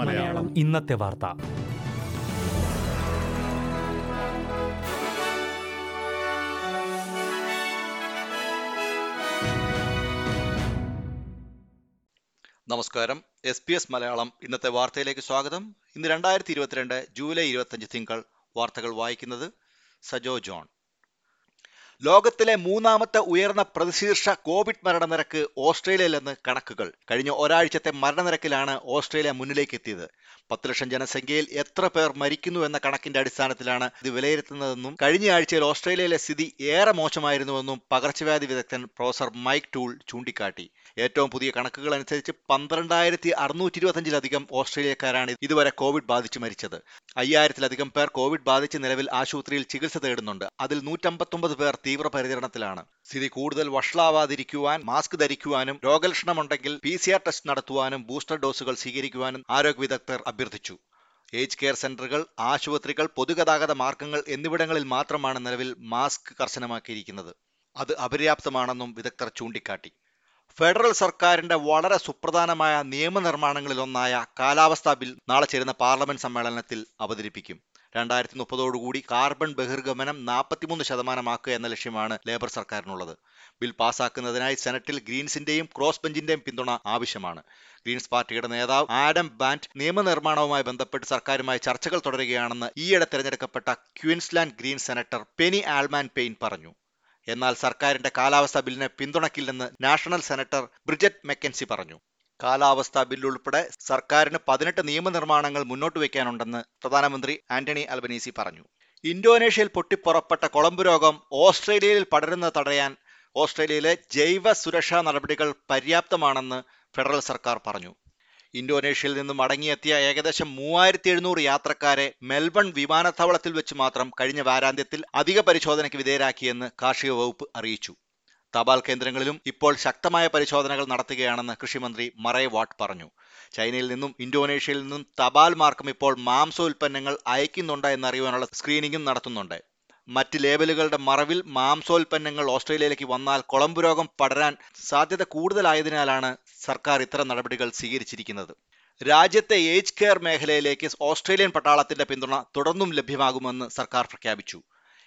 മലയാളം. ഇന്നത്തെ വാർത്ത. നമസ്കാരം. S B S Malayalam. ഇന്നത്തെ വാർത്തയിലേക്ക് സ്വാഗതം. ഇന്ന് രണ്ടായിരത്തി ഇരുപത്തിരണ്ട് ജൂലൈ ഇരുപത്തഞ്ച് തിങ്കൾ. വാർത്തകൾ വായിക്കുന്നത് സജോ ജോൺ. ലോകത്തിലെ മൂന്നാമത്തെ ഉയർന്ന പ്രതിശീർഷ കോവിഡ് മരണനിരക്ക് ഓസ്ട്രേലിയയിലെന്ന് കണക്കുകൾ. കഴിഞ്ഞ ഒരാഴ്ചത്തെ മരണനിരക്കിലാണ് ഓസ്ട്രേലിയ മുന്നിലേക്ക് എത്തിയത് പത്ത് ലക്ഷം ജനസംഖ്യയിൽ എത്ര പേർ മരിക്കുന്നു എന്ന കണക്കിന്റെ അടിസ്ഥാനത്തിലാണ് ഇത് വിലയിരുത്തുന്നതെന്നും കഴിഞ്ഞ ആഴ്ചയിൽ ഓസ്ട്രേലിയയിലെ സ്ഥിതി ഏറെ മോശമായിരുന്നുവെന്നും പകർച്ചവ്യാധി വിദഗ്ധൻ പ്രൊഫസർ മൈക്ക് ടൂൾ ചൂണ്ടിക്കാട്ടി. ഏറ്റവും പുതിയ കണക്കുകൾ അനുസരിച്ച് പന്ത്രണ്ടായിരത്തി അറുന്നൂറ്റി ഇരുപത്തഞ്ചിലധികം ഓസ്ട്രേലിയക്കാരാണ് ഇതുവരെ കോവിഡ് ബാധിച്ച് മരിച്ചത്. അയ്യായിരത്തിലധികം പേർ കോവിഡ് ബാധിച്ച് നിലവിൽ ആശുപത്രിയിൽ ചികിത്സ തേടുന്നുണ്ട്. അതിൽ നൂറ്റമ്പത്തൊമ്പത് പേർ തീവ്രപരിചരണത്തിലാണ്. സ്ഥിതി കൂടുതൽ വഷളാവാതിരിക്കുവാൻ മാസ്ക് ധരിക്കുവാനും രോഗലക്ഷണമുണ്ടെങ്കിൽ പി സി ആർ ടെസ്റ്റ് നടത്തുവാനും ബൂസ്റ്റർ ഡോസുകൾ സ്വീകരിക്കുവാനും ആരോഗ്യ വിദഗ്ധർ അഭ്യർത്ഥിച്ചു. ഏജ് കെയർ സെന്ററുകൾ ആശുപത്രികൾ പൊതുഗതാഗത മാർഗങ്ങൾ എന്നിവിടങ്ങളിൽ മാത്രമാണ് നിലവിൽ മാസ്ക് കർശനമാക്കിയിരിക്കുന്നത്. അത് അപര്യാപ്തമാണെന്നും വിദഗ്ധർ ചൂണ്ടിക്കാട്ടി. ഫെഡറൽ സർക്കാരിന്റെ വളരെ സുപ്രധാനമായ നിയമനിർമ്മാണങ്ങളിലൊന്നായ കാലാവസ്ഥാ ബിൽ നാളെ ചേരുന്ന പാർലമെന്റ് സമ്മേളനത്തിൽ അവതരിപ്പിക്കും. രണ്ടായിരത്തി മുപ്പതോടുകൂടി കാർബൺ ബഹിർഗമനം നാൽപ്പത്തിമൂന്ന് ശതമാനമാക്കുക എന്ന ലക്ഷ്യമാണ് ലേബർ സർക്കാരിനുള്ളത്. ബിൽ പാസാക്കുന്നതിനായി സെനറ്റിൽ ഗ്രീൻസിന്റെയും ക്രോസ് ബെഞ്ചിന്റെയും പിന്തുണ ആവശ്യമാണ്. ഗ്രീൻസ് പാർട്ടിയുടെ നേതാവ് ആഡം ബാൻഡ് നിയമനിർമ്മാണവുമായി ബന്ധപ്പെട്ട് സർക്കാരുമായി ചർച്ചകൾ തുടരുകയാണെന്ന് ഈയിടെ തെരഞ്ഞെടുക്കപ്പെട്ട Queensland green senator Penny Allman Payne പറഞ്ഞു. എന്നാൽ സർക്കാരിന്റെ കാലാവസ്ഥാ ബില്ലിനെ പിന്തുണക്കില്ലെന്ന് നാഷണൽ സെനറ്റർ ബ്രിജറ്റ് മെക്കൻസി പറഞ്ഞു. കാലാവസ്ഥാ ബില്ല് ഉൾപ്പെടെ സർക്കാരിന് പതിനെട്ട് നിയമനിർമ്മാണങ്ങൾ മുന്നോട്ട് വയ്ക്കാനുണ്ടെന്ന് പ്രധാനമന്ത്രി ആന്റണി അൽബനീസി പറഞ്ഞു. ഇന്തോനേഷ്യയിൽ പൊട്ടിപ്പുറപ്പെട്ട കൊളമ്പ് രോഗം ഓസ്ട്രേലിയയിൽ പടരുന്നത് തടയാൻ ഓസ്ട്രേലിയയിലെ ജൈവ സുരക്ഷാ നടപടികൾ പര്യാപ്തമാണെന്ന് ഫെഡറൽ സർക്കാർ പറഞ്ഞു. ഇന്തോനേഷ്യയിൽ നിന്ന് മടങ്ങിയെത്തിയ ഏകദേശം മൂവായിരത്തി എഴുന്നൂറ് യാത്രക്കാരെ മെൽബൺ വിമാനത്താവളത്തിൽ വെച്ച് മാത്രം കഴിഞ്ഞ വാരാന്ത്യത്തിൽ അധിക പരിശോധനയ്ക്ക് വിധേയരാക്കിയെന്ന് കാർഷിക വകുപ്പ് അറിയിച്ചു. തപാൽ കേന്ദ്രങ്ങളിലും ഇപ്പോൾ ശക്തമായ പരിശോധനകൾ നടത്തുകയാണെന്ന് കൃഷിമന്ത്രി മറേ വാട്ട് പറഞ്ഞു. ചൈനയിൽ നിന്നും ഇന്തോനേഷ്യയിൽ നിന്നും തപാൽ മാർക്കം ഇപ്പോൾ മാംസോൽപ്പന്നങ്ങൾ അയക്കുന്നുണ്ട് എന്നറിയുവാനുള്ള സ്ക്രീനിങ്ങും നടത്തുന്നുണ്ട്. മറ്റ് ലേബലുകളുടെ മറവിൽ മാംസോൽപ്പന്നങ്ങൾ ഓസ്ട്രേലിയയിലേക്ക് വന്നാൽ കുളമ്പ് രോഗം പടരാൻ സാധ്യത കൂടുതലായതിനാലാണ് സർക്കാർ ഇത്തരം നടപടികൾ സ്വീകരിച്ചിരിക്കുന്നത്. രാജ്യത്തെ ഏജ് കെയർ മേഖലയിലേക്ക് ഓസ്ട്രേലിയൻ പട്ടാളത്തിന്റെ പിന്തുണ തുടർന്നും ലഭ്യമാകുമെന്ന് സർക്കാർ പ്രഖ്യാപിച്ചു.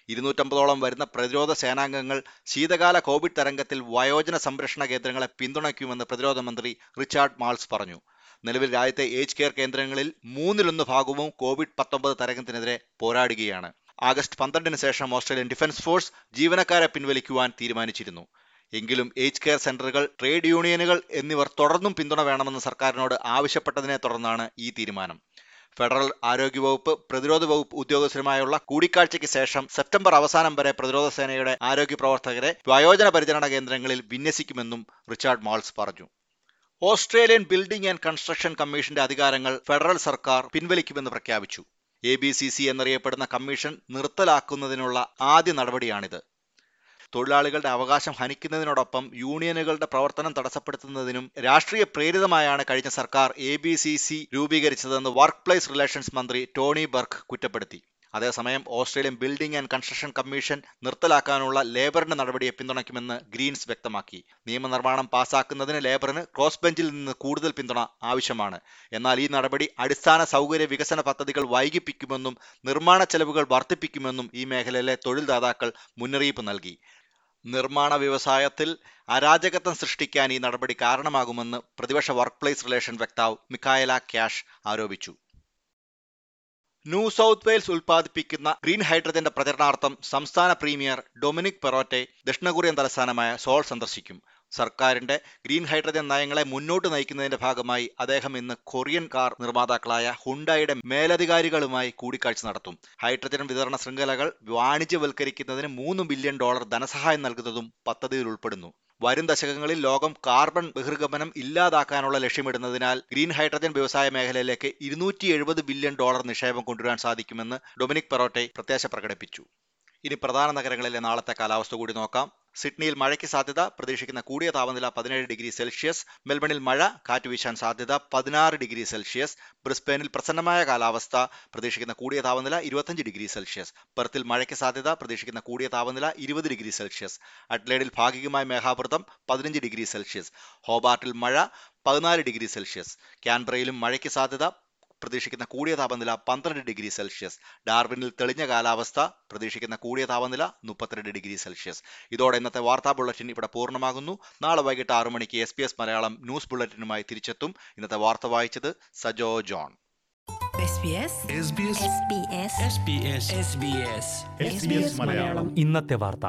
ഇരുന്നൂറ്റമ്പതോളം വരുന്ന പ്രതിരോധ സേനാംഗങ്ങൾ ശീതകാല കോവിഡ് തരംഗത്തിൽ വയോജന സംരക്ഷണ കേന്ദ്രങ്ങളെ പിന്തുണയ്ക്കുമെന്ന് പ്രതിരോധ മന്ത്രി റിച്ചാർഡ് മാൾസ് പറഞ്ഞു. നിലവിൽ രാജ്യത്തെ ഏജ് കെയർ കേന്ദ്രങ്ങളിൽ മൂന്നിലൊന്ന് ഭാഗവും കോവിഡ് പത്തൊമ്പത് തരംഗത്തിനെതിരെ പോരാടുകയാണ്. ആഗസ്റ്റ് പന്ത്രണ്ടിന് ശേഷം ഓസ്ട്രേലിയൻ ഡിഫൻസ് ഫോഴ്സ് ജീവനക്കാരെ പിൻവലിക്കുവാൻ തീരുമാനിച്ചിരുന്നു. എങ്കിലും ഏജ് കെയർ സെന്ററുകൾ ട്രേഡ് യൂണിയനുകൾ എന്നിവർ തുടർന്നും പിന്തുണ വേണമെന്ന് സർക്കാരിനോട് ആവശ്യപ്പെട്ടതിനെ തുടർന്നാണ് ഈ തീരുമാനം. ഫെഡറൽ ആരോഗ്യവകുപ്പ് പ്രതിരോധ വകുപ്പ് ഉദ്യോഗസ്ഥരുമായുള്ള കൂടിക്കാഴ്ചയ്ക്ക് ശേഷം സെപ്റ്റംബർ അവസാനം വരെ പ്രതിരോധ സേനയുടെ ആരോഗ്യ പ്രവർത്തകരെ വയോജന പരിചരണ കേന്ദ്രങ്ങളിൽ വിന്യസിക്കുമെന്നും റിച്ചാർഡ് മാൾസ് പറഞ്ഞു. ഓസ്ട്രേലിയൻ ബിൽഡിംഗ് ആൻഡ് കൺസ്ട്രക്ഷൻ കമ്മീഷന്റെ അധികാരങ്ങൾ ഫെഡറൽ സർക്കാർ പിൻവലിക്കുമെന്ന് പ്രഖ്യാപിച്ചു. എ ബി സി സി എന്നറിയപ്പെടുന്ന കമ്മീഷൻ നിർത്തലാക്കുന്നതിനുള്ള ആദ്യ നടപടിയാണിത്. തൊഴിലാളികളുടെ അവകാശം ഹനിക്കുന്നതിനോടൊപ്പം യൂണിയനുകളുടെ പ്രവർത്തനം തടസ്സപ്പെടുത്തുന്നതിനും രാഷ്ട്രീയ പ്രേരിതമായാണ് കഴിഞ്ഞ സർക്കാർ എ ബി സി സി രൂപീകരിച്ചതെന്ന് വർക്ക് പ്ലേസ് റിലേഷൻസ് മന്ത്രി ടോണി ബർക്ക് കുറ്റപ്പെടുത്തി. അതേസമയം Australian building and construction commission നിർത്തലാക്കാനുള്ള ലേബറിന്റെ നടപടിയെ പിന്തുണയ്ക്കുമെന്ന് ഗ്രീൻസ് വ്യക്തമാക്കി. നിയമനിർമ്മാണം പാസാക്കുന്നതിന് ലേബറിന് ക്രോസ് ബെഞ്ചിൽ നിന്ന് കൂടുതൽ പിന്തുണ ആവശ്യമാണ്. എന്നാൽ ഈ നടപടി അടിസ്ഥാന സൗകര്യ വികസന പദ്ധതികൾ വൈകിപ്പിക്കുമെന്നും നിർമ്മാണ ചെലവുകൾ വർദ്ധിപ്പിക്കുമെന്നും ഈ മേഖലയിലെ തൊഴിൽദാതാക്കൾ മുന്നറിയിപ്പ് നൽകി. നിർമ്മാണ വ്യവസായത്തിൽ അരാജകത്വം സൃഷ്ടിക്കാൻ ഈ നടപടി കാരണമാകുമെന്ന് പ്രതിപക്ഷ വർക്ക് പ്ലേസ് റിലേഷൻ വക്താവ് മിക്കായല ക്യാഷ് ആരോപിച്ചു. ന്യൂ സൗത്ത് വെയിൽസ് ഉൽപ്പാദിപ്പിക്കുന്ന ഗ്രീൻ ഹൈഡ്രജന്റെ പ്രചരണാർത്ഥം സംസ്ഥാന പ്രീമിയർ ഡൊമിനിക് പെറോറ്റെ ദക്ഷിണ കൊറിയൻ തലസ്ഥാനമായ സോൾ സന്ദർശിക്കും. സർക്കാരിന്റെ ഗ്രീൻ ഹൈഡ്രജൻ നയങ്ങളെ മുന്നോട്ട് നയിക്കുന്നതിന്റെ ഭാഗമായി അദ്ദേഹം ഇന്ന് കൊറിയൻ കാർ നിർമ്മാതാക്കളായ ഹുണ്ടായുടെ മേലധികാരികളുമായി കൂടിക്കാഴ്ച നടത്തും. ഹൈഡ്രജൻ വിതരണ ശൃംഖലകൾ വാണിജ്യവൽക്കരിക്കുന്നതിന് മൂന്ന് ബില്യൺ ഡോളർ ധനസഹായം നൽകുന്നതും പദ്ധതിയിൽ ഉൾപ്പെടുന്നു വരും ദശകങ്ങളിൽ ലോകം കാർബൺ ബഹിർഗമനം ഇല്ലാതാക്കാനുള്ള ലക്ഷ്യമിടുന്നതിനാൽ ഗ്രീൻ ഹൈഡ്രജൻ വ്യവസായ മേഖലയിലേക്ക് ഇരുന്നൂറ്റി എഴുപത് ബില്യൺ ഡോളർ നിക്ഷേപം കൊണ്ടുവരാൻ സാധിക്കുമെന്ന് ഡൊമിനിക് പെറോട്ടെ പ്രത്യാശ പ്രകടിപ്പിച്ചു. ഇനി പ്രധാന നഗരങ്ങളിലെ നാളത്തെ കാലാവസ്ഥ കൂടി നോക്കാം. സിഡ്നിയിൽ മഴയ്ക്ക് സാധ്യത പ്രതീക്ഷിക്കുന്ന കൂടിയ താപനില പതിനേഴ് ഡിഗ്രി സെൽഷ്യസ് മെൽബണിൽ മഴ കാറ്റ് വീശാൻ സാധ്യത പതിനാറ് ഡിഗ്രി സെൽഷ്യസ് ബ്രിസ്ബെയിനിൽ പ്രസന്നമായ കാലാവസ്ഥ പ്രതീക്ഷിക്കുന്ന കൂടിയ താപനില ഇരുപത്തഞ്ച് ഡിഗ്രി സെൽഷ്യസ് പെർത്തിൽ മഴയ്ക്ക് സാധ്യത പ്രതീക്ഷിക്കുന്ന കൂടിയ താപനില ഇരുപത് ഡിഗ്രി സെൽഷ്യസ് അഡ്ലേഡിൽ ഭാഗികമായ മേഘാവൃതം പതിനഞ്ച് ഡിഗ്രി സെൽഷ്യസ് ഹോബാർട്ടിൽ മഴ പതിനാല് ഡിഗ്രി സെൽഷ്യസ് ക്യാൻബ്രയിലും മഴയ്ക്ക് സാധ്യത പ്രതീക്ഷിക്കുന്ന കൂടിയ താപനില പന്ത്രണ്ട് ഡിഗ്രി സെൽഷ്യസ്. ഡാർവിനിൽ തെളിഞ്ഞ കാലാവസ്ഥ പ്രതീക്ഷിക്കുന്ന കൂടിയ താപനില മുപ്പത്തിരണ്ട് ഡിഗ്രി സെൽഷ്യസ്. ഇതോടെ ഇന്നത്തെ വാർത്താ ബുള്ളറ്റിൻ ഇവിടെ പൂർണമാകുന്നു. നാളെ വൈകിട്ട് ആറു മണിക്ക് S B S Malayalam news ബുള്ളറ്റിനുമായി തിരിച്ചെത്തും. ഇന്നത്തെ വാർത്ത വായിച്ചത് സജോ ജോൺ. ഇന്നത്തെ വാർത്ത.